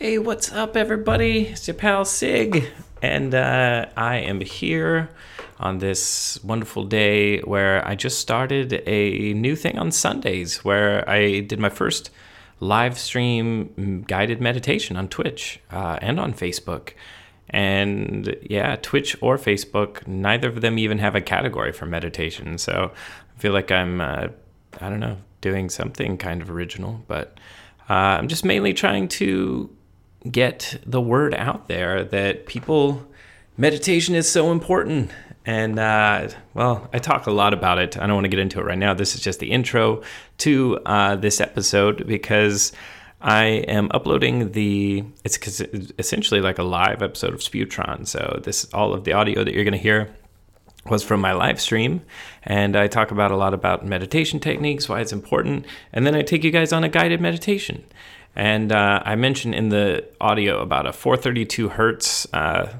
Hey, what's up, everybody? It's your pal Sig, and uh, I am here on this wonderful day where I just started a new thing on Sundays where I did my first live stream guided meditation on Twitch uh, and on Facebook. And yeah, Twitch or Facebook, neither of them even have a category for meditation. So I feel like I'm, uh, I don't know, doing something kind of original, but uh, I'm just mainly trying to get the word out there that people, meditation is so important. And uh, well, I talk a lot about it. I don't want to get into it right now. This is just the intro to uh, this episode because I am uploading the. It's essentially like a live episode of Spewtron. So this all of the audio that you're going to hear was from my live stream and i talk about a lot about meditation techniques why it's important and then i take you guys on a guided meditation and uh, i mentioned in the audio about a 432 hertz uh,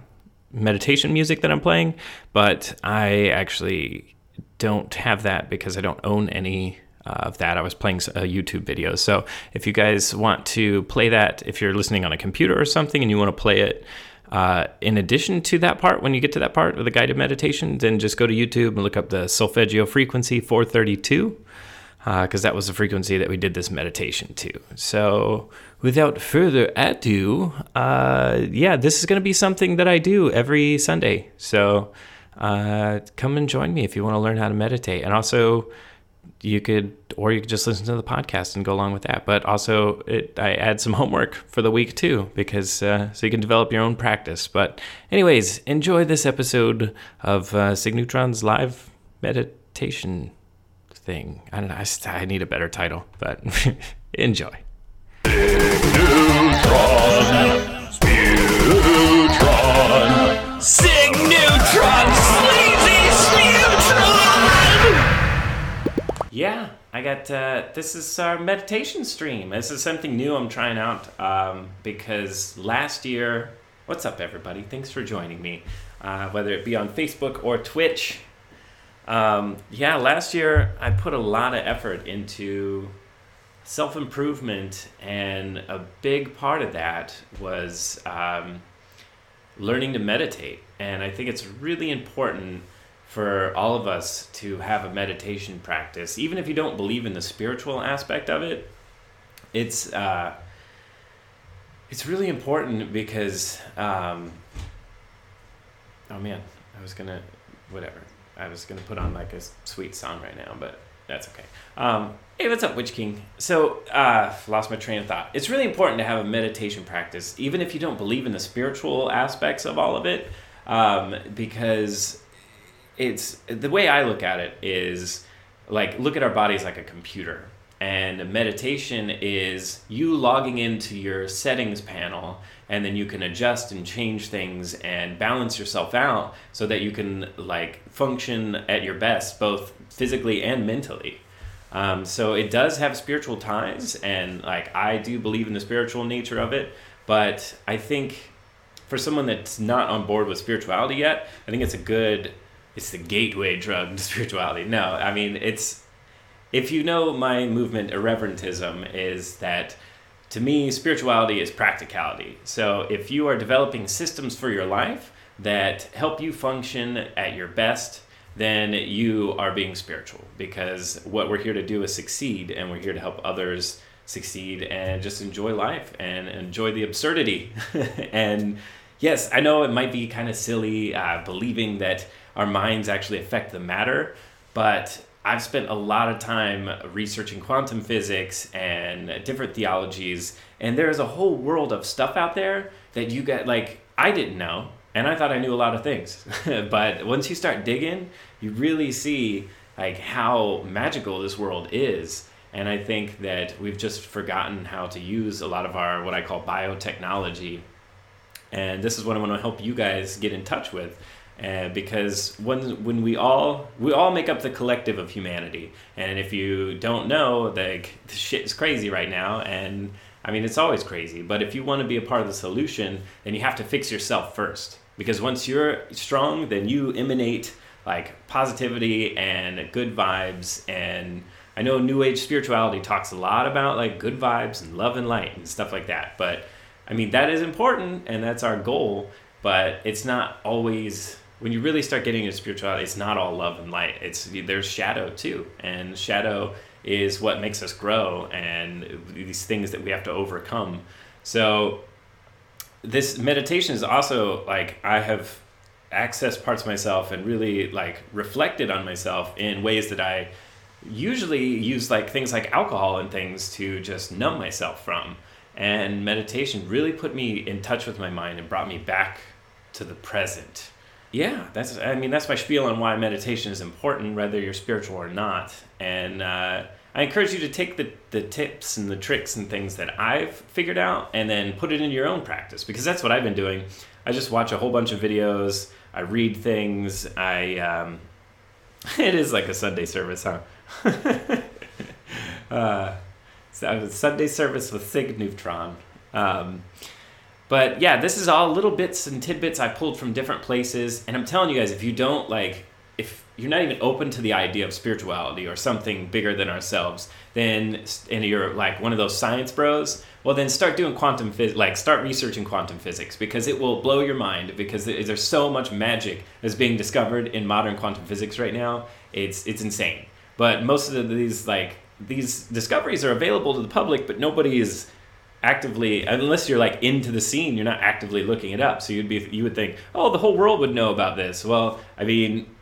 meditation music that i'm playing but i actually don't have that because i don't own any uh, of that. I was playing a YouTube video. So if you guys want to play that, if you're listening on a computer or something and you want to play it uh, in addition to that part, when you get to that part of the guided meditation, then just go to YouTube and look up the solfeggio frequency 432, because uh, that was the frequency that we did this meditation to. So, without further ado, uh, yeah, this is going to be something that I do every Sunday. So, uh, come and join me if you want to learn how to meditate. And also, you could or you could just listen to the podcast and go along with that but also it, i add some homework for the week too because uh, so you can develop your own practice but anyways enjoy this episode of uh, Sig Neutron's live meditation thing i don't know i, I need a better title but enjoy Neutron, yeah, I got uh, this is our meditation stream. This is something new I'm trying out um, because last year, what's up, everybody? Thanks for joining me, uh, whether it be on Facebook or Twitch. Um, yeah, last year I put a lot of effort into self improvement, and a big part of that was um, learning to meditate. And I think it's really important for all of us to have a meditation practice, even if you don't believe in the spiritual aspect of it. It's uh, it's really important because um, oh man, I was gonna whatever. I was gonna put on like a sweet song right now, but that's okay. Um, hey, what's up, Witch King? So, uh, lost my train of thought. It's really important to have a meditation practice, even if you don't believe in the spiritual aspects of all of it, um, because it's the way I look at it is like look at our bodies like a computer. And meditation is you logging into your settings panel and then you can adjust and change things and balance yourself out so that you can like function at your best both physically and mentally. Um, so it does have spiritual ties and like I do believe in the spiritual nature of it, but I think for someone that's not on board with spirituality yet, I think it's a good it's the gateway drug to spirituality. No, I mean it's if you know my movement irreverentism is that to me spirituality is practicality. So if you are developing systems for your life that help you function at your best, then you are being spiritual because what we're here to do is succeed and we're here to help others succeed and just enjoy life and enjoy the absurdity. and yes, I know it might be kind of silly uh, believing that our minds actually affect the matter. But I've spent a lot of time researching quantum physics and different theologies, and there's a whole world of stuff out there that you get like I didn't know, and I thought I knew a lot of things. but once you start digging, you really see like how magical this world is. And I think that we've just forgotten how to use a lot of our what I call biotechnology. And this is what I want to help you guys get in touch with uh, because when when we all we all make up the collective of humanity, and if you don't know, like the shit is crazy right now, and I mean it's always crazy. But if you want to be a part of the solution, then you have to fix yourself first, because once you're strong, then you emanate like positivity and good vibes. And I know New Age spirituality talks a lot about like good vibes and love and light and stuff like that, but I mean, that is important and that's our goal, but it's not always when you really start getting into spirituality, it's not all love and light. It's there's shadow too, and shadow is what makes us grow, and these things that we have to overcome. So, this meditation is also like I have accessed parts of myself and really like reflected on myself in ways that I usually use like things like alcohol and things to just numb myself from. And meditation really put me in touch with my mind and brought me back to the present. Yeah, that's I mean that's my spiel on why meditation is important, whether you're spiritual or not. And uh, I encourage you to take the, the tips and the tricks and things that I've figured out and then put it in your own practice because that's what I've been doing. I just watch a whole bunch of videos, I read things, I um, it is like a Sunday service, huh? uh, so Sunday service with Sig Neutron. Um, but yeah, this is all little bits and tidbits I pulled from different places. And I'm telling you guys, if you don't like, if you're not even open to the idea of spirituality or something bigger than ourselves, then and you're like one of those science bros, well then start doing quantum phys like start researching quantum physics because it will blow your mind because there's so much magic that's being discovered in modern quantum physics right now. It's it's insane. But most of these like these discoveries are available to the public, but nobody is actively unless you're like into the scene you're not actively looking it up. So you'd be you would think oh the whole world would know about this. Well i mean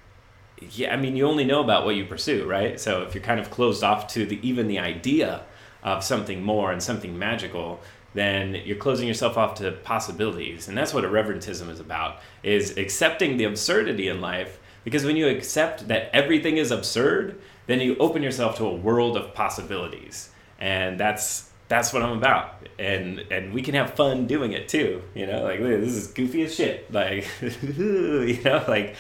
yeah i mean you only know about what you pursue right? So if you're kind of closed off to the even the idea of something more and something magical then you're closing yourself off to possibilities. And that's what irreverentism is about is accepting the absurdity in life. Because when you accept that everything is absurd then you open yourself to a world of possibilities. And that's that's what I'm about. And and we can have fun doing it too. You know, like this is goofy as shit. Like you know, like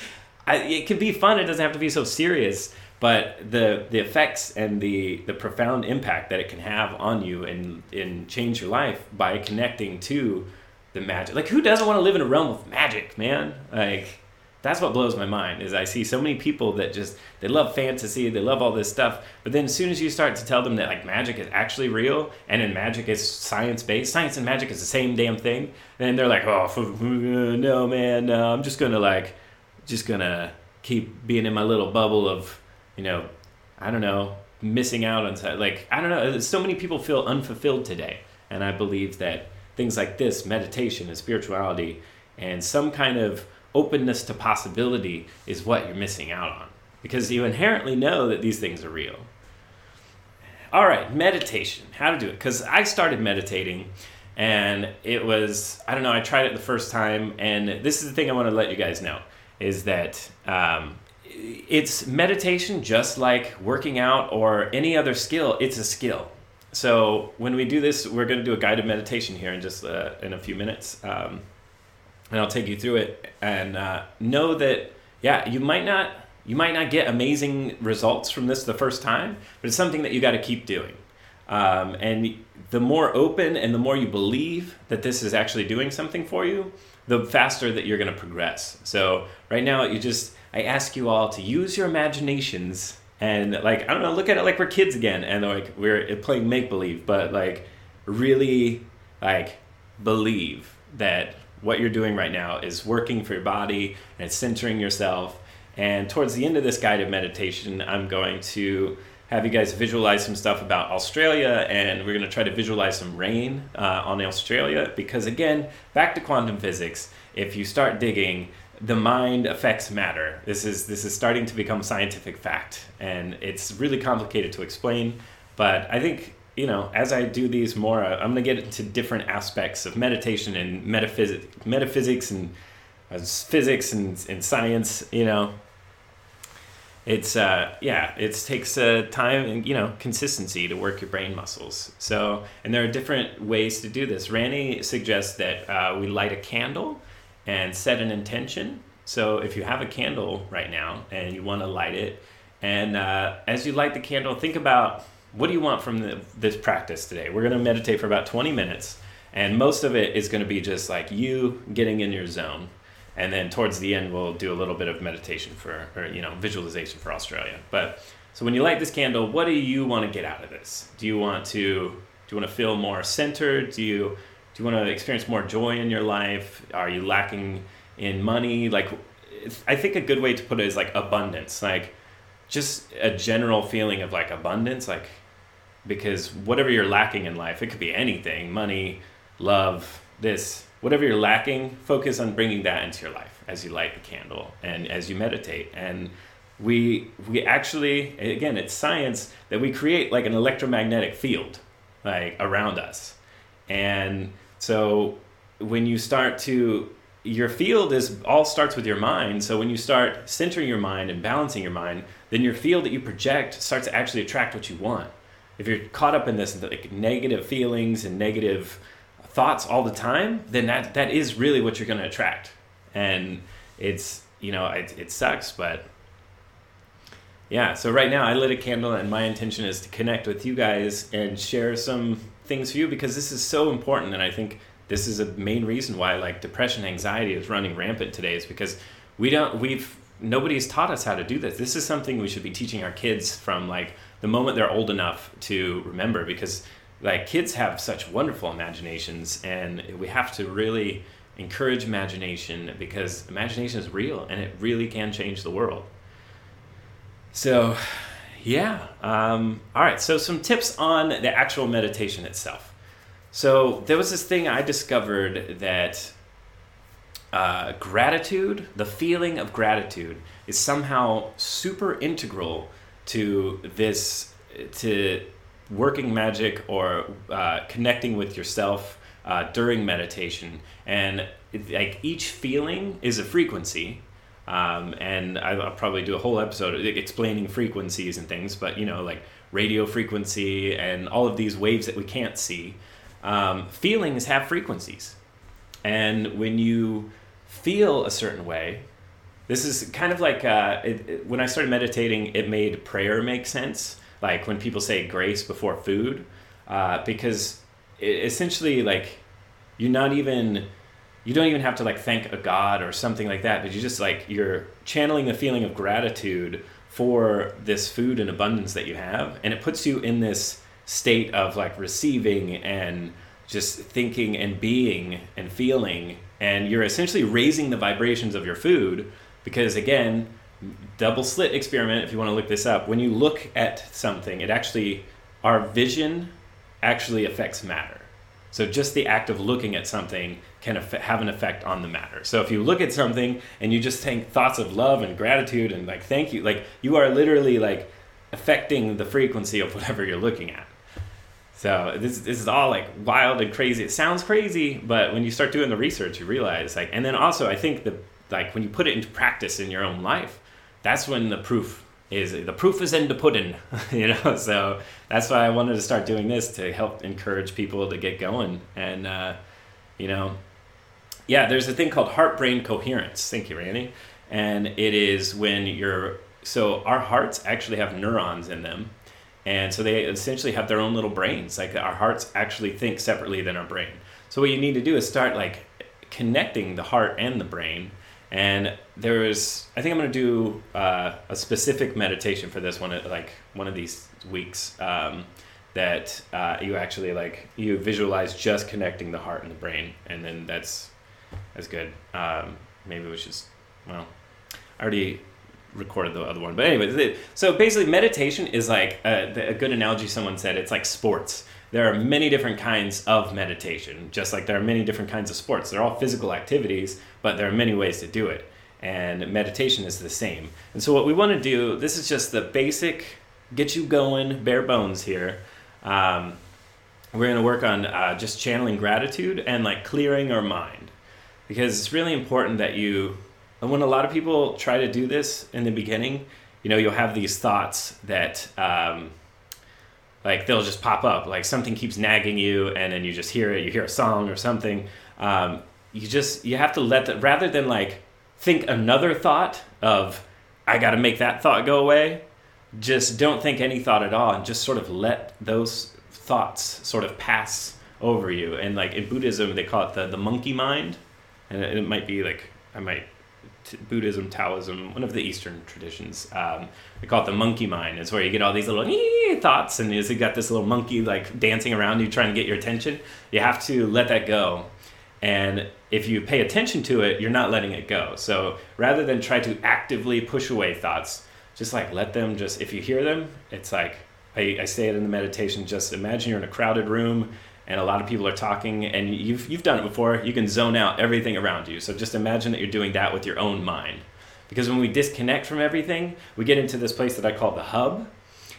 I, it can be fun. It doesn't have to be so serious. But the the effects and the the profound impact that it can have on you and and change your life by connecting to the magic. Like who doesn't want to live in a realm of magic, man? Like that's what blows my mind is I see so many people that just they love fantasy, they love all this stuff, but then as soon as you start to tell them that like magic is actually real and in magic is science based, science and magic is the same damn thing, then they're like, oh no man, no, I'm just gonna like, just gonna keep being in my little bubble of, you know, I don't know, missing out on like I don't know. Uh, so many people feel unfulfilled today, and I believe that things like this, meditation and spirituality, and some kind of openness to possibility is what you're missing out on because you inherently know that these things are real. All right, meditation, how to do it. Because I started meditating and it was, I don't know, I tried it the first time. And this is the thing I want to let you guys know is that um, it's meditation just like working out or any other skill, it's a skill. So when we do this, we're going to do a guided meditation here in just uh, in a few minutes. Um, and I'll take you through it. And uh, know that yeah you might not you might not get amazing results from this the first time but it's something that you got to keep doing. Um, and the more open and the more you believe that this is actually doing something for you the faster that you're going to progress. So right now you just i ask you all to use your imaginations and like i don't know look at it like we're kids again and like we're playing make believe but like really like believe that what you're doing right now is working for your body and it's centering yourself. And towards the end of this guided meditation, I'm going to have you guys visualize some stuff about Australia, and we're going to try to visualize some rain uh, on Australia. Because again, back to quantum physics, if you start digging, the mind affects matter. This is this is starting to become scientific fact, and it's really complicated to explain. But I think you know, as I do these more, I'm going to get into different aspects of meditation and metaphysics, metaphysics and uh, physics and, and science. You know, it's uh, yeah, it takes uh, time and you know consistency to work your brain muscles. So, and there are different ways to do this. Randy suggests that uh, we light a candle and set an intention. So, if you have a candle right now and you want to light it, and uh, as you light the candle, think about what do you want from the, this practice today? We're going to meditate for about 20 minutes, and most of it is going to be just like you getting in your zone. And then towards the end, we'll do a little bit of meditation for, or, you know, visualization for Australia. But so when you light this candle, what do you want to get out of this? Do you want to, do you want to feel more centered? Do you, do you want to experience more joy in your life? Are you lacking in money? Like, I think a good way to put it is like abundance, like just a general feeling of like abundance, like because whatever you're lacking in life, it could be anything money, love, this, whatever you're lacking, focus on bringing that into your life as you light the candle and as you meditate. And we, we actually, again, it's science that we create like an electromagnetic field like around us. And so when you start to your field is all starts with your mind. So when you start centering your mind and balancing your mind, then your field that you project starts to actually attract what you want. If you're caught up in this like negative feelings and negative thoughts all the time, then that that is really what you're going to attract. And it's you know it, it sucks, but yeah. So right now I lit a candle, and my intention is to connect with you guys and share some things for you because this is so important, and I think this is a main reason why like depression anxiety is running rampant today is because we don't we've nobody's taught us how to do this this is something we should be teaching our kids from like the moment they're old enough to remember because like kids have such wonderful imaginations and we have to really encourage imagination because imagination is real and it really can change the world. So yeah um, all right so some tips on the actual meditation itself. So there was this thing I discovered that uh, gratitude, the feeling of gratitude, is somehow super integral to this, to working magic or uh, connecting with yourself uh, during meditation. And like each feeling is a frequency. Um, and I'll probably do a whole episode explaining frequencies and things, but you know, like radio frequency and all of these waves that we can't see. Um, feelings have frequencies. And when you feel a certain way, this is kind of like uh, it, it, when I started meditating, it made prayer make sense. Like when people say grace before food, uh, because it, essentially, like, you're not even you don't even have to like thank a god or something like that but you just like you're channeling the feeling of gratitude for this food and abundance that you have and it puts you in this state of like receiving and just thinking and being and feeling and you're essentially raising the vibrations of your food because again double slit experiment if you want to look this up when you look at something it actually our vision actually affects matter. So just the act of looking at something can have an effect on the matter. So if you look at something and you just think thoughts of love and gratitude and like thank you like you are literally like affecting the frequency of whatever you're looking at. So this, this is all like wild and crazy. It sounds crazy, but when you start doing the research, you realize like, and then also I think the like when you put it into practice in your own life, that's when the proof is the proof is in the pudding, you know. So that's why I wanted to start doing this to help encourage people to get going, and uh, you know, yeah, there's a thing called heart brain coherence. Thank you, Randy. And it is when you're so our hearts actually have neurons in them and so they essentially have their own little brains. Like our hearts actually think separately than our brain. So what you need to do is start like connecting the heart and the brain. And there is, I think I'm going to do uh, a specific meditation for this one, like one of these weeks. Um, that uh, you actually like you visualize just connecting the heart and the brain, and then that's that's good. Um, maybe we should, well, I already recorded the other one. But anyway, so basically, meditation is like a, a, good analogy. Someone said it's like sports. There are many different kinds of meditation, just like there are many different kinds of sports. They're all physical activities, but there are many ways to do it. And meditation is the same. And so, what we want to do this is just the basic, get you going, bare bones here. Um, we're going to work on uh, just channeling gratitude and like clearing our mind because it's really important that you and when a lot of people try to do this in the beginning, you know, you'll have these thoughts that, um, like, they'll just pop up. Like something keeps nagging you, and then you just hear it. You hear a song or something. Um, you just you have to let that rather than like think another thought of I got to make that thought go away. Just don't think any thought at all, and just sort of let those thoughts sort of pass over you. And like in Buddhism, they call it the the monkey mind, and it, it might be like I might t- Buddhism, Taoism, one of the Eastern traditions. Um, they call it the monkey mind. It's where you get all these little thoughts, and you got this little monkey like dancing around you, trying to get your attention. You have to let that go, and if you pay attention to it, you're not letting it go. So rather than try to actively push away thoughts, just like let them. Just if you hear them, it's like I, I say it in the meditation. Just imagine you're in a crowded room and a lot of people are talking and you've, you've done it before. You can zone out everything around you. So just imagine that you're doing that with your own mind. Because when we disconnect from everything we get into this place that i call the hub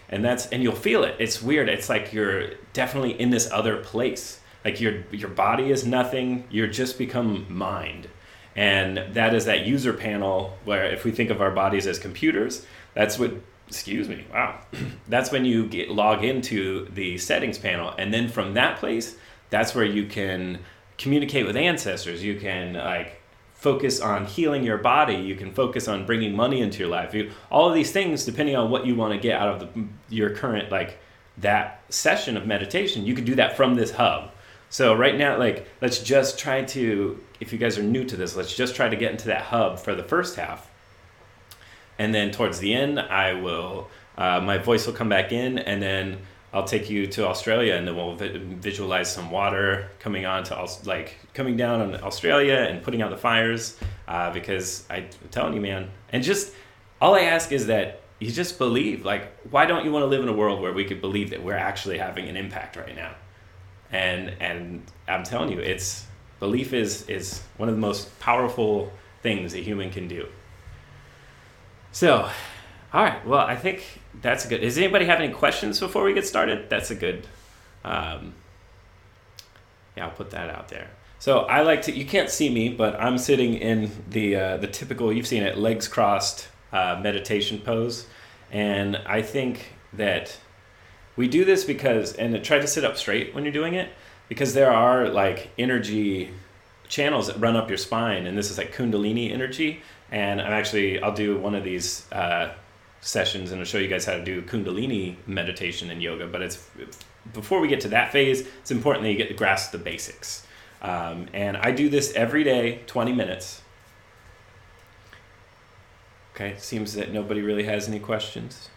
and that's and you'll feel it. It's weird. It's like you're definitely in this other place. Like your your body is nothing. You're just become mind. And that is that user panel where if we think of our bodies as computers that's what excuse me wow. That's when you get log into the settings panel and then from that place that's where you can communicate with ancestors. You can like focus on healing your body. You can focus on bringing money into your life. You, all of these things depending on what you want to get out of the, your current like that session of meditation you can do that from this hub. So right now like let's just try to if you guys are new to this let's just try to get into that hub for the first half and then towards the end, I will uh, my voice will come back in, and then I'll take you to Australia, and then we'll vi- visualize some water coming on to like coming down on Australia and putting out the fires. Uh, because I, I'm telling you, man, and just all I ask is that you just believe. Like, why don't you want to live in a world where we could believe that we're actually having an impact right now? And and I'm telling you, it's belief is is one of the most powerful things a human can do. So, all right. Well, I think that's good. Does anybody have any questions before we get started? That's a good. Um, yeah, I'll put that out there. So I like to. You can't see me, but I'm sitting in the uh, the typical. You've seen it, legs crossed, uh, meditation pose, and I think that we do this because and try to sit up straight when you're doing it because there are like energy channels that run up your spine, and this is like Kundalini energy and I'm actually I'll do one of these uh, sessions and I'll show you guys how to do Kundalini meditation and yoga. But it's before we get to that phase, it's important that you get to grasp the basics. Um, and I do this every day, 20 minutes. Okay, seems that nobody really has any questions.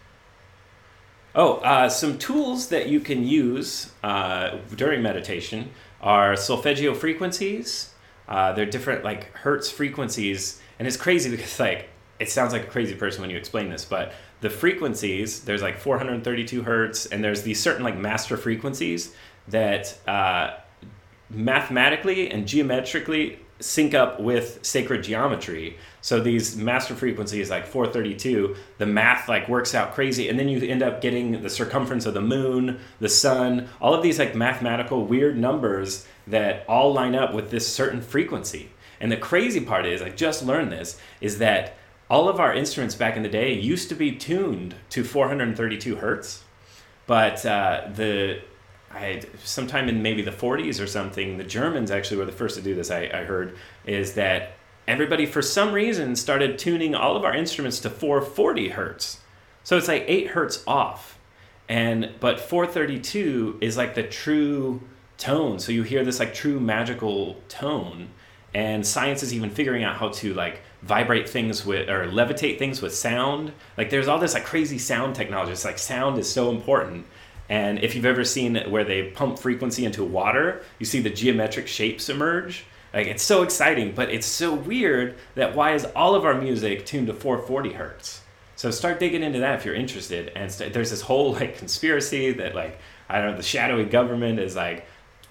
Oh, uh, some tools that you can use uh, during meditation are solfeggio frequencies. Uh, they're different like hertz frequencies and it's crazy because like it sounds like a crazy person when you explain this, but the frequencies there's like 432 hertz, and there's these certain like master frequencies that uh, mathematically and geometrically sync up with sacred geometry. So these master frequencies like 432, the math like works out crazy and then you end up getting the circumference of the moon, the sun, all of these like mathematical weird numbers that all line up with this certain frequency. And the crazy part is, I just learned this, is that all of our instruments back in the day used to be tuned to 432 hertz, but uh, the I, sometime in maybe the 40s or something, the Germans actually were the first to do this. I, I heard is that everybody for some reason started tuning all of our instruments to 440 hertz, so it's like eight hertz off, and but 432 is like the true tone. So you hear this like true magical tone and science is even figuring out how to like vibrate things with or levitate things with sound. Like there's all this like crazy sound technology. It's like sound is so important. And if you've ever seen where they pump frequency into water you see the geometric shapes emerge. Like it's so exciting but it's so weird that why is all of our music tuned to 440 hertz? So start digging into that if you're interested. And st- there's this whole like conspiracy that like i don't know the shadowy government is like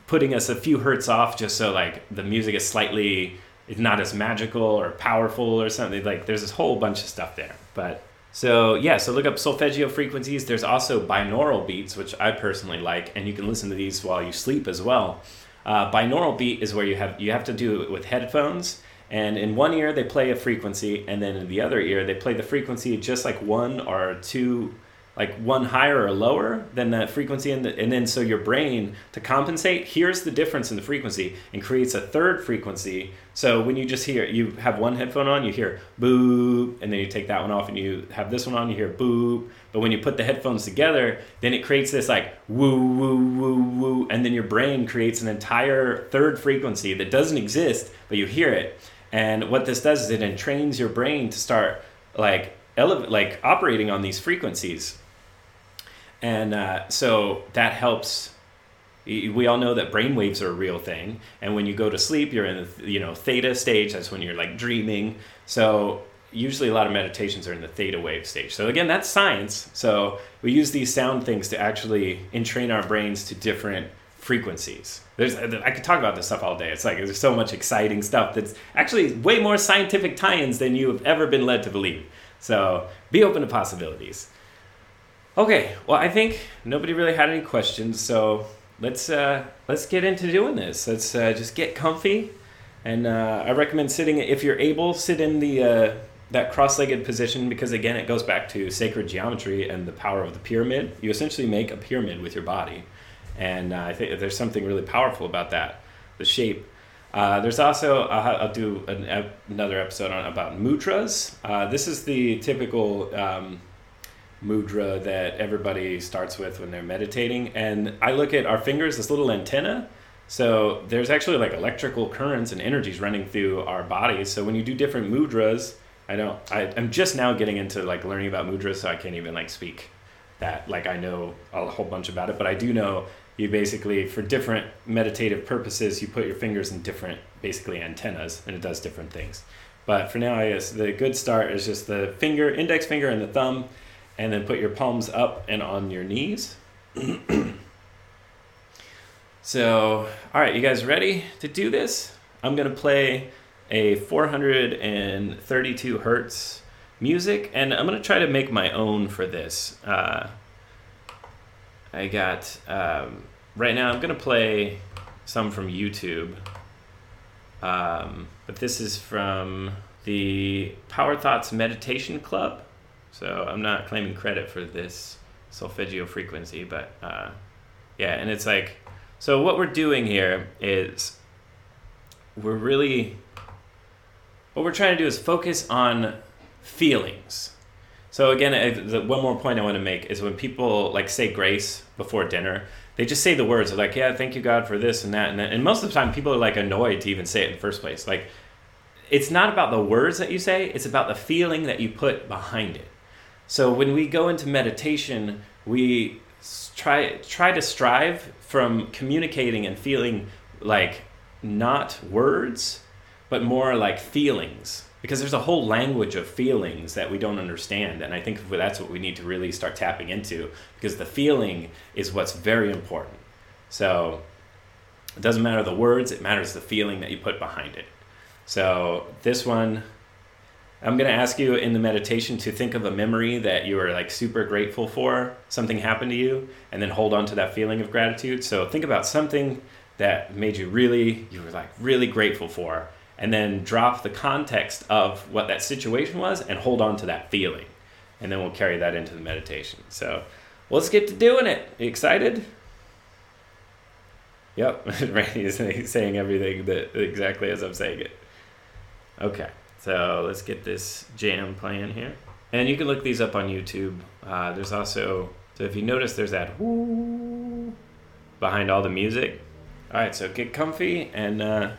putting us a few hertz off just so like the music is slightly not as magical or powerful or something like there's this whole bunch of stuff there. But so yeah so look up solfeggio frequencies. There's also binaural beats which i personally like and you can listen to these while you sleep as well. Uh, binaural beat is where you have you have to do it with headphones and in one ear they play a frequency and then in the other ear they play the frequency just like one or two like one higher or lower than the frequency and, the, and then so your brain to compensate hears the difference in the frequency and creates a third frequency. So when you just hear you have one headphone on you hear boop and then you take that one off and you have this one on you hear boop. But when you put the headphones together then it creates this like woo woo woo woo and then your brain creates an entire third frequency that doesn't exist but you hear it. And what this does is it entrains your brain to start like elevate, like operating on these frequencies. And uh, so that helps. We all know that brain waves are a real thing, and when you go to sleep, you're in the you know theta stage. That's when you're like dreaming. So usually a lot of meditations are in the theta wave stage. So again, that's science. So we use these sound things to actually entrain our brains to different frequencies. There's I could talk about this stuff all day. It's like there's so much exciting stuff that's actually way more scientific tie-ins than you have ever been led to believe. So be open to possibilities. Okay, well I think nobody really had any questions, so let's uh, let's get into doing this. Let's uh, just get comfy, and uh, I recommend sitting if you're able, sit in the uh, that cross-legged position because again it goes back to sacred geometry and the power of the pyramid. You essentially make a pyramid with your body, and uh, I think there's something really powerful about that, the shape. Uh, there's also I'll, I'll do an, another episode on about mudras. Uh, this is the typical um, mudra that everybody starts with when they're meditating, and I look at our fingers, this little antenna. So there's actually like electrical currents and energies running through our bodies. So when you do different mudras, I don't. I, I'm just now getting into like learning about mudras, so I can't even like speak that. Like I know a whole bunch about it, but I do know you basically for different meditative purposes you put your fingers in different basically antennas and it does different things but for now i guess the good start is just the finger index finger and the thumb and then put your palms up and on your knees so all right you guys ready to do this i'm going to play a 432 hertz music and i'm going to try to make my own for this uh, I got um, right now. I'm gonna play some from YouTube, um, but this is from the Power Thoughts Meditation Club. So I'm not claiming credit for this solfeggio frequency, but uh, yeah, and it's like so. What we're doing here is we're really what we're trying to do is focus on feelings so again, one more point I want to make is when people like say grace before dinner, they just say the words like, "Yeah, thank you God for this and that and that." And most of the time, people are like annoyed to even say it in the first place. Like, it's not about the words that you say; it's about the feeling that you put behind it. So when we go into meditation, we try try to strive from communicating and feeling like not words, but more like feelings. Because there's a whole language of feelings that we don't understand and i think that's what we need to really start tapping into because the feeling is what's very important. So it doesn't matter the words it matters the feeling that you put behind it. So this one i'm going to ask you in the meditation to think of a memory that you are like super grateful for something happened to you and then hold on to that feeling of gratitude so think about something that made you really you were like really grateful for and then drop the context of what that situation was and hold on to that feeling. And then we'll carry that into the meditation. So let's get to doing it. You excited? Yep, Randy is saying everything that exactly as I'm saying it. Okay, so let's get this jam playing here. And you can look these up on YouTube. Uh, there's also, so if you notice, there's that whoo behind all the music. All right, so get comfy and uh,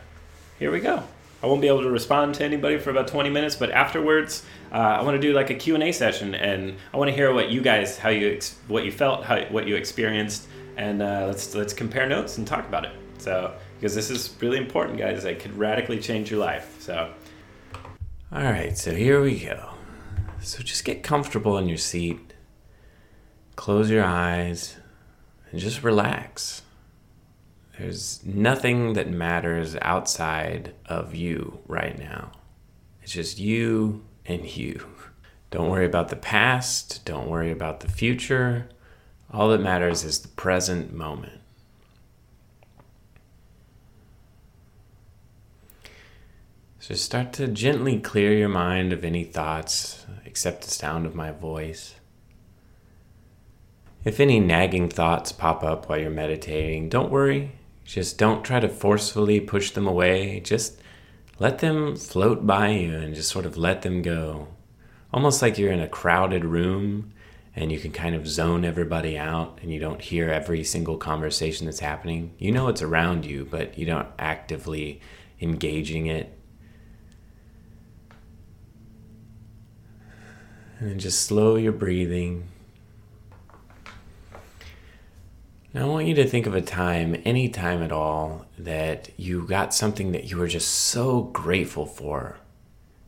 here we go. I won't be able to respond to anybody for about 20 minutes, but afterwards, uh, I want to do like a Q&A session, and I want to hear what you guys, how you, ex- what you felt, how, what you experienced, and uh, let's let's compare notes and talk about it. So, because this is really important, guys, it could radically change your life. So, all right, so here we go. So just get comfortable in your seat, close your eyes, and just relax. There's nothing that matters outside of you right now. It's just you and you. Don't worry about the past, don't worry about the future. All that matters is the present moment. So start to gently clear your mind of any thoughts except the sound of my voice. If any nagging thoughts pop up while you're meditating, don't worry. Just don't try to forcefully push them away. Just let them float by you and just sort of let them go. Almost like you're in a crowded room and you can kind of zone everybody out and you don't hear every single conversation that's happening. You know it's around you, but you don't actively engaging it. And then just slow your breathing. Now, I want you to think of a time, any time at all, that you got something that you were just so grateful for.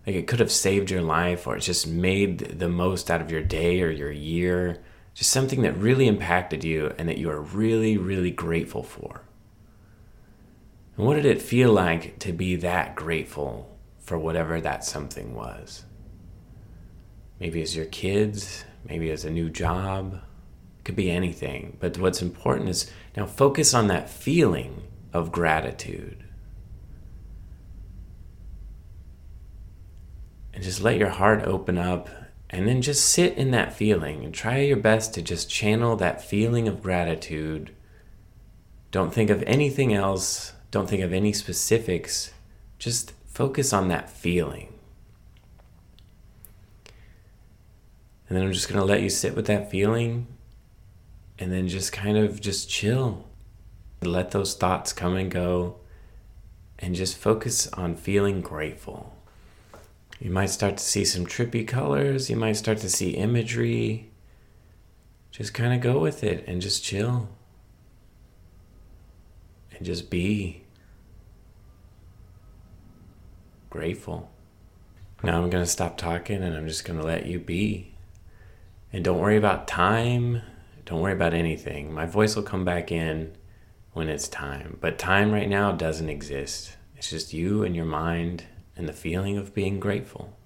Like it could have saved your life or it just made the most out of your day or your year. Just something that really impacted you and that you are really, really grateful for. And what did it feel like to be that grateful for whatever that something was? Maybe as your kids, maybe as a new job, could be anything. But what's important is now focus on that feeling of gratitude. And just let your heart open up and then just sit in that feeling and try your best to just channel that feeling of gratitude. Don't think of anything else, don't think of any specifics. Just focus on that feeling. And then I'm just going to let you sit with that feeling and then just kind of just chill. Let those thoughts come and go and just focus on feeling grateful. You might start to see some trippy colors, you might start to see imagery. Just kind of go with it and just chill. And just be grateful. Now I'm going to stop talking and I'm just going to let you be. And don't worry about time don't worry about anything. My voice will come back in when it's time. But time right now doesn't exist. It's just you and your mind and the feeling of being grateful.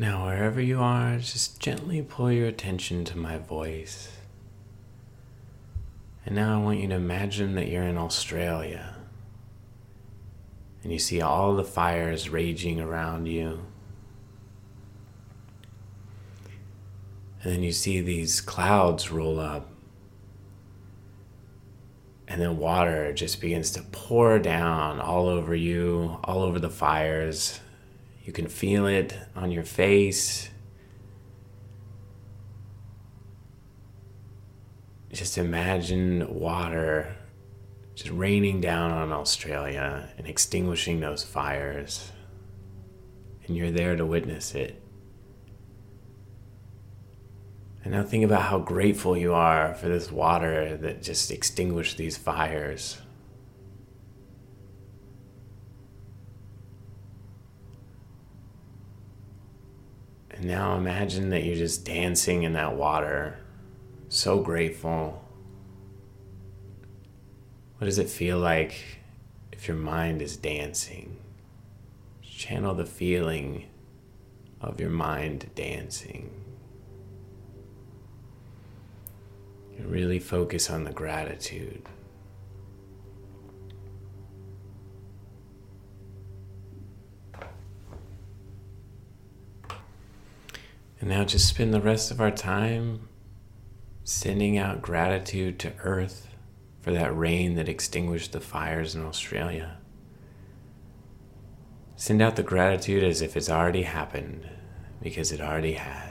Now, wherever you are, just gently pull your attention to my voice. And now I want you to imagine that you're in Australia and you see all the fires raging around you. And then you see these clouds roll up. And then water just begins to pour down all over you, all over the fires. You can feel it on your face. Just imagine water just raining down on Australia and extinguishing those fires. And you're there to witness it. And now think about how grateful you are for this water that just extinguished these fires. And now imagine that you're just dancing in that water, so grateful. What does it feel like if your mind is dancing? Channel the feeling of your mind dancing. And really focus on the gratitude. And now just spend the rest of our time sending out gratitude to Earth for that rain that extinguished the fires in Australia. Send out the gratitude as if it's already happened, because it already has.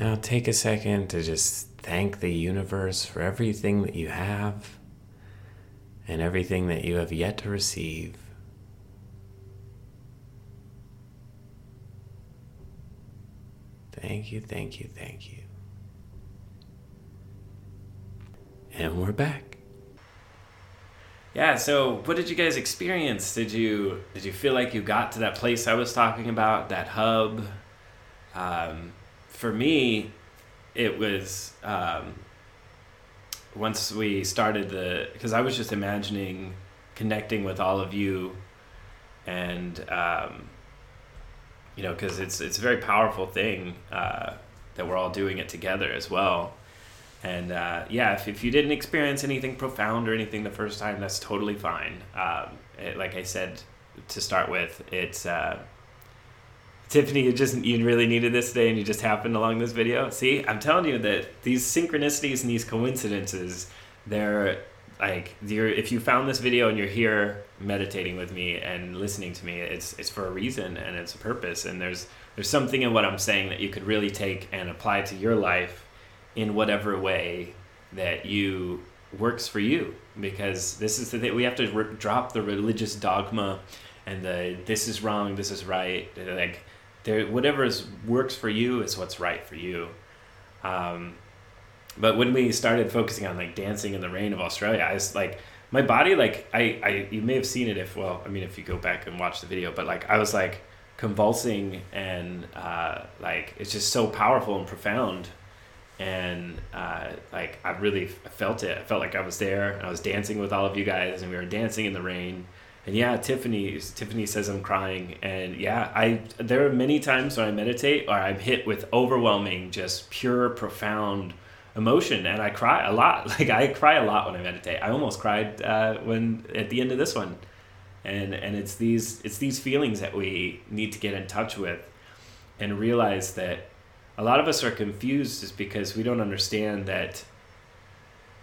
Now take a second to just thank the universe for everything that you have and everything that you have yet to receive. Thank you, thank you, thank you. And we're back. Yeah, so what did you guys experience? Did you did you feel like you got to that place I was talking about, that hub? Um, for me, it was um, once we started the because I was just imagining connecting with all of you, and um, you know, because it's it's a very powerful thing uh, that we're all doing it together as well. And uh, yeah, if, if you didn't experience anything profound or anything the first time, that's totally fine. Um, it, like I said to start with, it's uh, Tiffany. You just you really needed this today, and you just happened along this video. See, I'm telling you that these synchronicities and these coincidences, they're like you're, if you found this video and you're here meditating with me and listening to me it's it's for a reason and it's a purpose and there's there's something in what I'm saying that you could really take and apply to your life in whatever way that you works for you because this is the thing we have to re- drop the religious dogma and the this is wrong this is right like there whatever is works for you is what's right for you um, but when we started focusing on like dancing in the rain of Australia, I was like, my body, like I, I, you may have seen it if, well, I mean, if you go back and watch the video, but like I was like convulsing and uh, like it's just so powerful and profound. And uh, like I really felt it. I felt like I was there. And I was dancing with all of you guys, and we were dancing in the rain. And yeah, Tiffany Tiffany says I'm crying, and yeah, I there are many times when I meditate or I'm hit with overwhelming, just pure, profound emotion and I cry a lot. Like I cry a lot when I meditate. I almost cried uh, when at the end of this one, and and it's these it's these feelings that we need to get in touch with, and realize that a lot of us are confused just because we don't understand that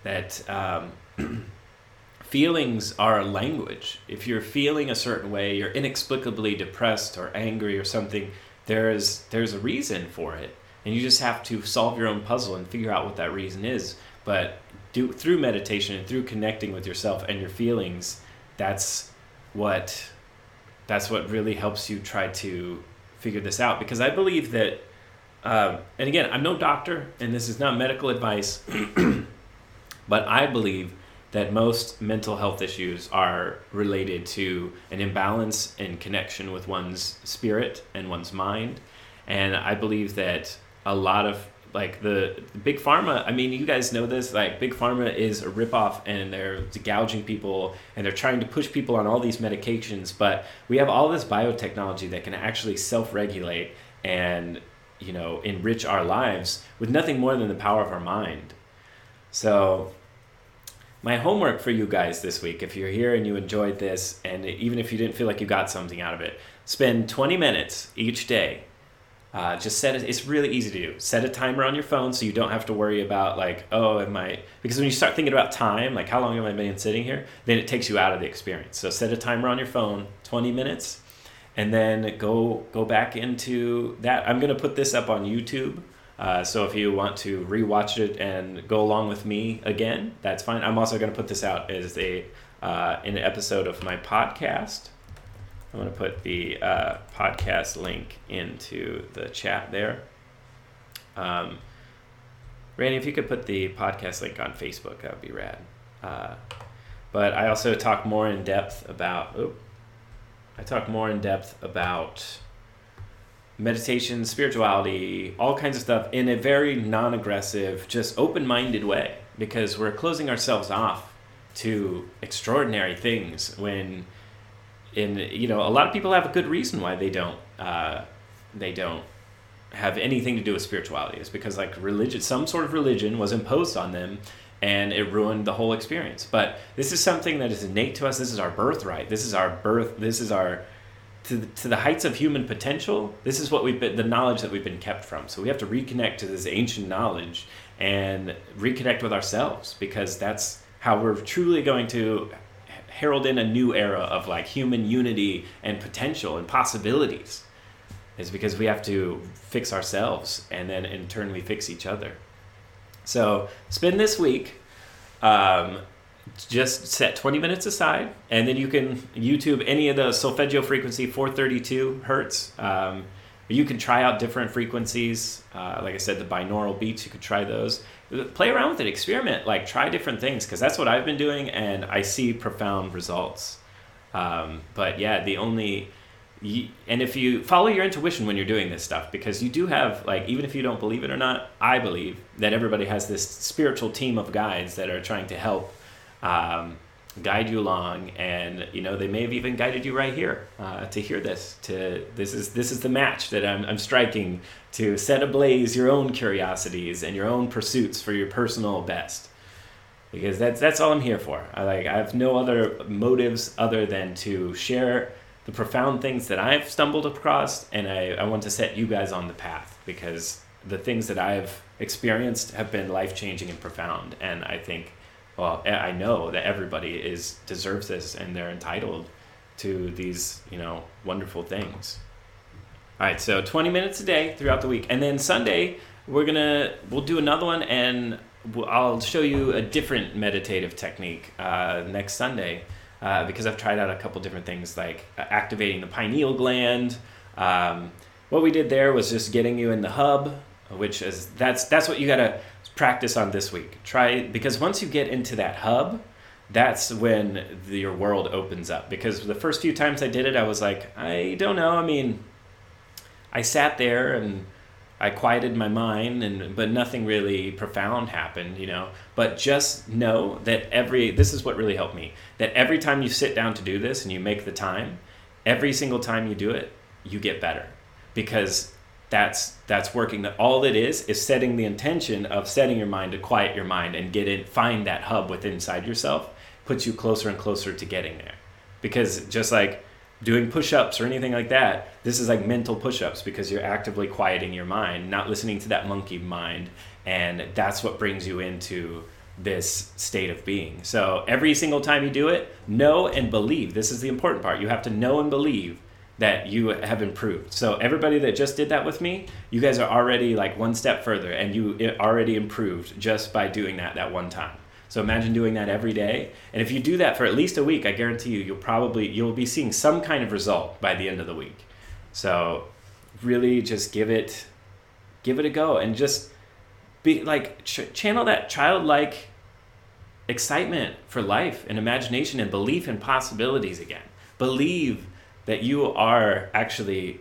that um, feelings are a language. If you're feeling a certain way, you're inexplicably depressed or angry or something. There's there's a reason for it and you just have to solve your own puzzle and figure out what that reason is but do through meditation and through connecting with yourself and your feelings that's what that's what really helps you try to figure this out because i believe that um, and again i'm no doctor and this is not medical advice but i believe that most mental health issues are related to an imbalance in connection with one's spirit and one's mind. And i believe that a lot of like the, big pharma i mean you guys know this like big pharma is a ripoff and they're gouging people and they're trying to push people on all these medications but we have all this biotechnology that can actually self-regulate and you know enrich our lives with nothing more than the power of our mind. So my homework for you guys this week if you're here and you enjoyed this and even if you didn't feel like you got something out of it spend 20 minutes each day uh, just set it. It's really easy to do. Set a timer on your phone so you don't have to worry about like, oh, am I? Because when you start thinking about time, like how long have I been sitting here, then it takes you out of the experience. So set a timer on your phone, twenty minutes, and then go go back into that. I'm gonna put this up on YouTube. Uh, so if you want to rewatch it and go along with me again, that's fine. I'm also gonna put this out as a uh, an episode of my podcast. I'm going to put the uh, podcast link into the chat there. Um, Randy, if you could put the podcast link on Facebook, that would be rad. Uh, but I also talk more in depth about. Oh, I talk more in depth about meditation, spirituality, all kinds of stuff in a very non-aggressive, just open-minded way. Because we're closing ourselves off to extraordinary things when in you know a lot of people have a good reason why they don't uh, they don't have anything to do with spirituality. Is because like religion some sort of religion was imposed on them and it ruined the whole experience. But this is something that is innate to us. This is our birthright. This is our birth this is our to the, to the heights of human potential this is what we've been the knowledge that we've been kept from so we have to reconnect to this ancient knowledge and reconnect with ourselves because that's how we're truly going to herald in a new era of like human unity and potential and possibilities is because we have to fix ourselves and then in turn we fix each other So spend this week. Um, just set 20 minutes aside and then you can youtube any of the solfeggio frequency 432 hertz. Um, you can try out different frequencies. Uh, like i said the binaural beats you could try those. Play around with it experiment like try different things because that's what i've been doing and i see profound results. Um, but yeah the only and if you follow your intuition when you're doing this stuff because you do have like even if you don't believe it or not i believe that everybody has this spiritual team of guides that are trying to help um, guide you along and you know they may have even guided you right here uh, to hear this to this is this is the match that I'm, I'm striking to set ablaze your own curiosities and your own pursuits for your personal best. Because that's that's all I'm here for. I like I have no other motives other than to share the profound things that I've stumbled across and I, I want to set you guys on the path because the things that I've experienced have been life changing and profound and I think well, I know that everybody is deserves this and they're entitled to these, you know, wonderful things. All right, so 20 minutes a day throughout the week. And then Sunday, we're going to we'll do another one and I'll show you a different meditative technique uh, next Sunday uh, because I've tried out a couple different things like activating the pineal gland. Um, what we did there was just getting you in the hub, which is that's that's what you got to practice on this week. Try because once you get into that hub, that's when the, your world opens up. Because the first few times I did it, I was like, I don't know. I mean, I sat there and I quieted my mind, and but nothing really profound happened, you know. But just know that every this is what really helped me. That every time you sit down to do this and you make the time, every single time you do it, you get better because that's that's working. All it is is setting the intention of setting your mind to quiet your mind and get in find that hub within inside yourself puts you closer and closer to getting there. Because just like doing push-ups or anything like that this is like mental push-ups because you're actively quieting your mind not listening to that monkey mind and that's what brings you into this state of being. So every single time you do it know and believe. This is the important part. You have to know and believe that you have improved. So everybody that just did that with me, you guys are already like one step further and you already improved just by doing that that one time. So imagine doing that every day. And if you do that for at least a week, I guarantee you you'll probably you'll be seeing some kind of result by the end of the week. So really just give it give it a go and just be like ch- channel that childlike excitement for life and imagination and belief in possibilities again. Believe that you are actually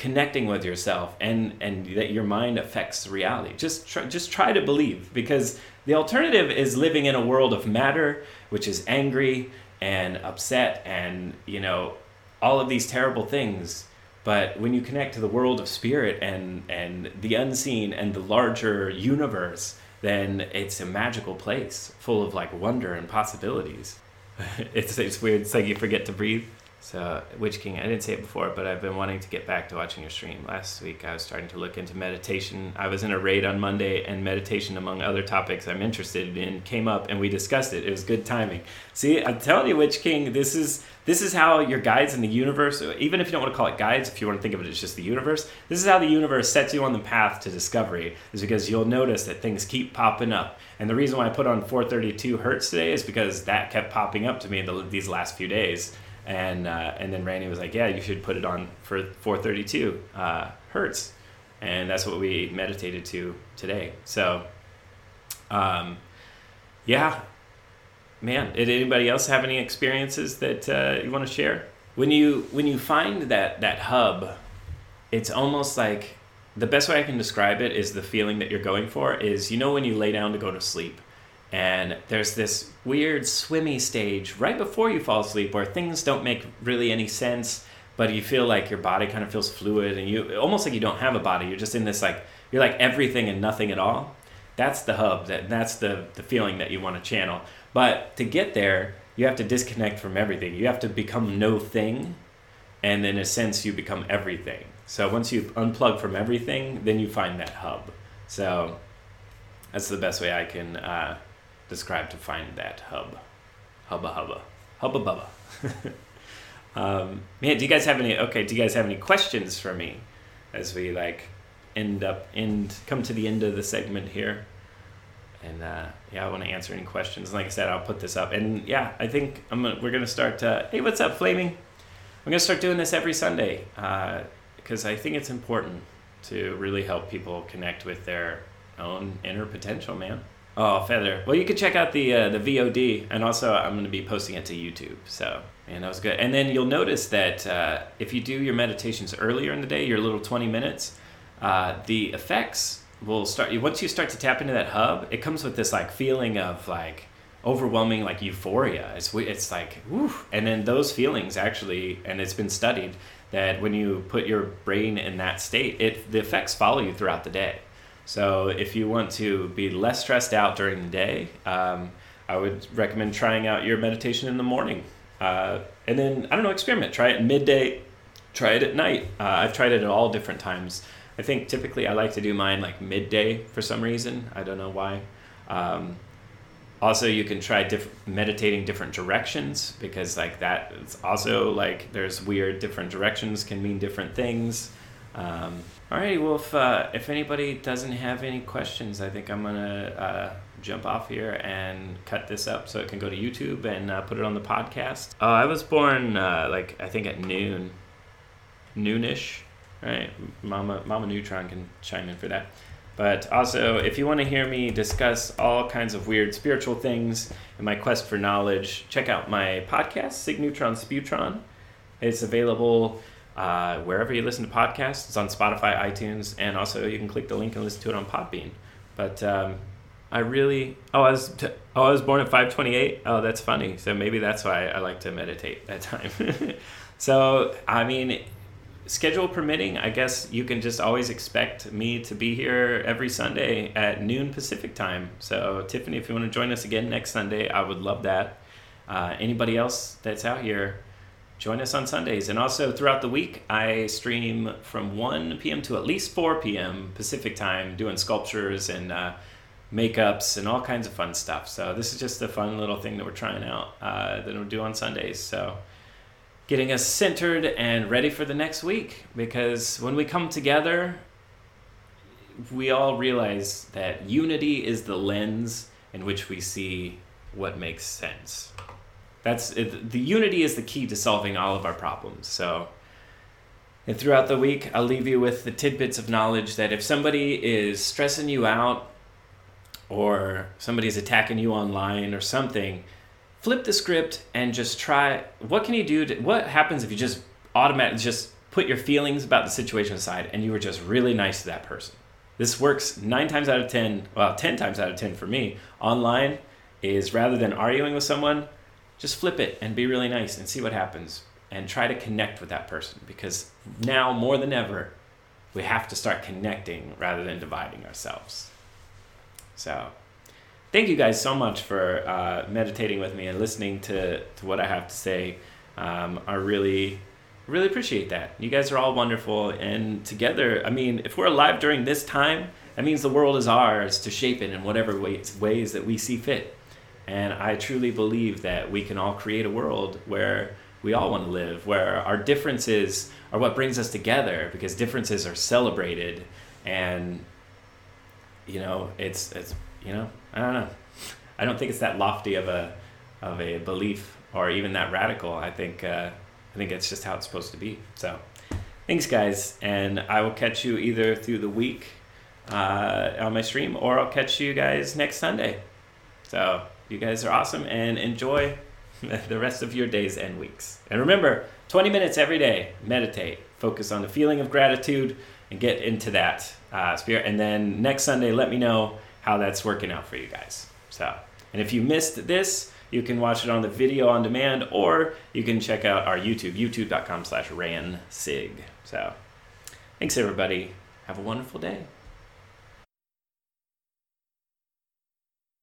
connecting with yourself and and that your mind affects reality. Just try, just try to believe because the alternative is living in a world of matter which is angry and upset and you know all of these terrible things. But when you connect to the world of spirit and and the unseen and the larger universe then it's a magical place full of like wonder and possibilities. It's it's weird it's like you forget to breathe so, Witch King, I didn't say it before, but I've been wanting to get back to watching your stream. Last week, I was starting to look into meditation. I was in a raid on Monday, and meditation, among other topics I'm interested in, came up, and we discussed it. It was good timing. See, I'm telling you, Witch King, this is this is how your guides in the universe, even if you don't want to call it guides, if you want to think of it as just the universe, this is how the universe sets you on the path to discovery. Is because you'll notice that things keep popping up. And the reason why I put on 432 hertz today is because that kept popping up to me the, these last few days and uh, and then Randy was like, "Yeah, you should put it on for 432 uh, hertz," and that's what we meditated to today. So, um, yeah, man, did anybody else have any experiences that uh, you want to share? When you when you find that that hub, it's almost like the best way I can describe it is the feeling that you're going for is you know when you lay down to go to sleep and there's this weird swimmy stage right before you fall asleep where things don't make really any sense but you feel like your body kind of feels fluid and you almost like you don't have a body. You're just in this like you're like everything and nothing at all. That's the hub that that's the the feeling that you want to channel. But to get there you have to disconnect from everything. You have to become no thing and in a sense you become everything. So once you unplug from everything then you find that hub. So that's the best way i can uh, describe to find that hub. Hubba hubba. Hubba bubba. um, man, do you guys have any, okay, do you guys have any questions for me as we like end up, end, come to the end of the segment here? and uh, yeah, I want to answer any questions. Like I said, I'll put this up, and yeah, I think I'm gonna, we're gonna start. Uh, hey, what's up, Flaming? I'm gonna start doing this every Sunday because uh, I think it's important to really help people connect with their own inner potential, man. Oh, feather. Well, you can check out the uh, the VOD, and also I'm going to be posting it to YouTube. So, and that was good. And then you'll notice that uh, if you do your meditations earlier in the day, your little 20 minutes, uh, the effects will start. Once you start to tap into that hub, it comes with this like feeling of like overwhelming like euphoria. It's it's like woo, and then those feelings actually, and it's been studied that when you put your brain in that state, it the effects follow you throughout the day. So if you want to be less stressed out during the day, um, I would recommend trying out your meditation in the morning. Uh, and then, I don't know, experiment. Try it midday, try it at night. Uh, I've tried it at all different times. I think typically I like to do mine like midday for some reason. I don't know why. Um, also, you can try diff- meditating different directions because like that. It's also like there's weird different directions can mean different things. Um, all right. Well, if uh, if anybody doesn't have any questions, I think I'm gonna uh, jump off here and cut this up so it can go to YouTube and uh, put it on the podcast. Oh, I was born uh, like I think at noon, noonish. Right, Mama Mama Neutron can chime in for that. But also, if you want to hear me discuss all kinds of weird spiritual things in my quest for knowledge, check out my podcast, Sig Neutron Sputron. It's available uh, wherever you listen to podcasts. It's on Spotify, iTunes, and also you can click the link and listen to it on Podbean. But um, I really oh I was t- oh I was born at five twenty eight. Oh, that's funny. So maybe that's why I like to meditate that time. so I mean, schedule permitting, I guess you can just always expect me to be here every Sunday at noon Pacific time. So Tiffany, if you want to join us again next Sunday, I would love that. Uh, anybody else that's out here join us on Sundays. And also throughout the week, I stream from 1 p.m. to at least 4 p.m. Pacific time, doing sculptures and uh, makeups and all kinds of fun stuff. So this is just a fun little thing that we're trying out uh, that we'll do on Sundays. So getting us centered and ready for the next week because when we come together, we all realize that unity is the lens in which we see what makes sense. That's it, the unity is the key to solving all of our problems. So, and throughout the week, I'll leave you with the tidbits of knowledge that if somebody is stressing you out, or somebody's attacking you online or something, flip the script and just try. What can you do? To, what happens if you just automatically just put your feelings about the situation aside and you were just really nice to that person? This works nine times out of ten. Well, ten times out of ten for me online is rather than arguing with someone just flip it and be really nice and see what happens and try to connect with that person because now more than ever we have to start connecting rather than dividing ourselves. So thank you guys so much for uh, meditating with me and listening to, to what i have to say. Um, i really really appreciate that. You guys are all wonderful and together i mean if we're alive during this time that means the world is ours to shape it in whatever ways, ways that we see fit and I truly believe that we can all create a world where we all want to live, where our differences are what brings us together because differences are celebrated and you know, it's it's you know, I don't know. I don't think it's that lofty of a of a belief or even that radical. I think uh, I think it's just how it's supposed to be. So, thanks guys, and I will catch you either through the week uh, on my stream or I'll catch you guys next Sunday. So. You guys are awesome and enjoy the rest of your days and weeks. And remember, 20 minutes every day, meditate, focus on the feeling of gratitude, and get into that uh, spirit. And then next Sunday, let me know how that's working out for you guys. So, and if you missed this, you can watch it on the video on demand, or you can check out our YouTube, youtube.com slash ransig. So, thanks everybody. Have a wonderful day.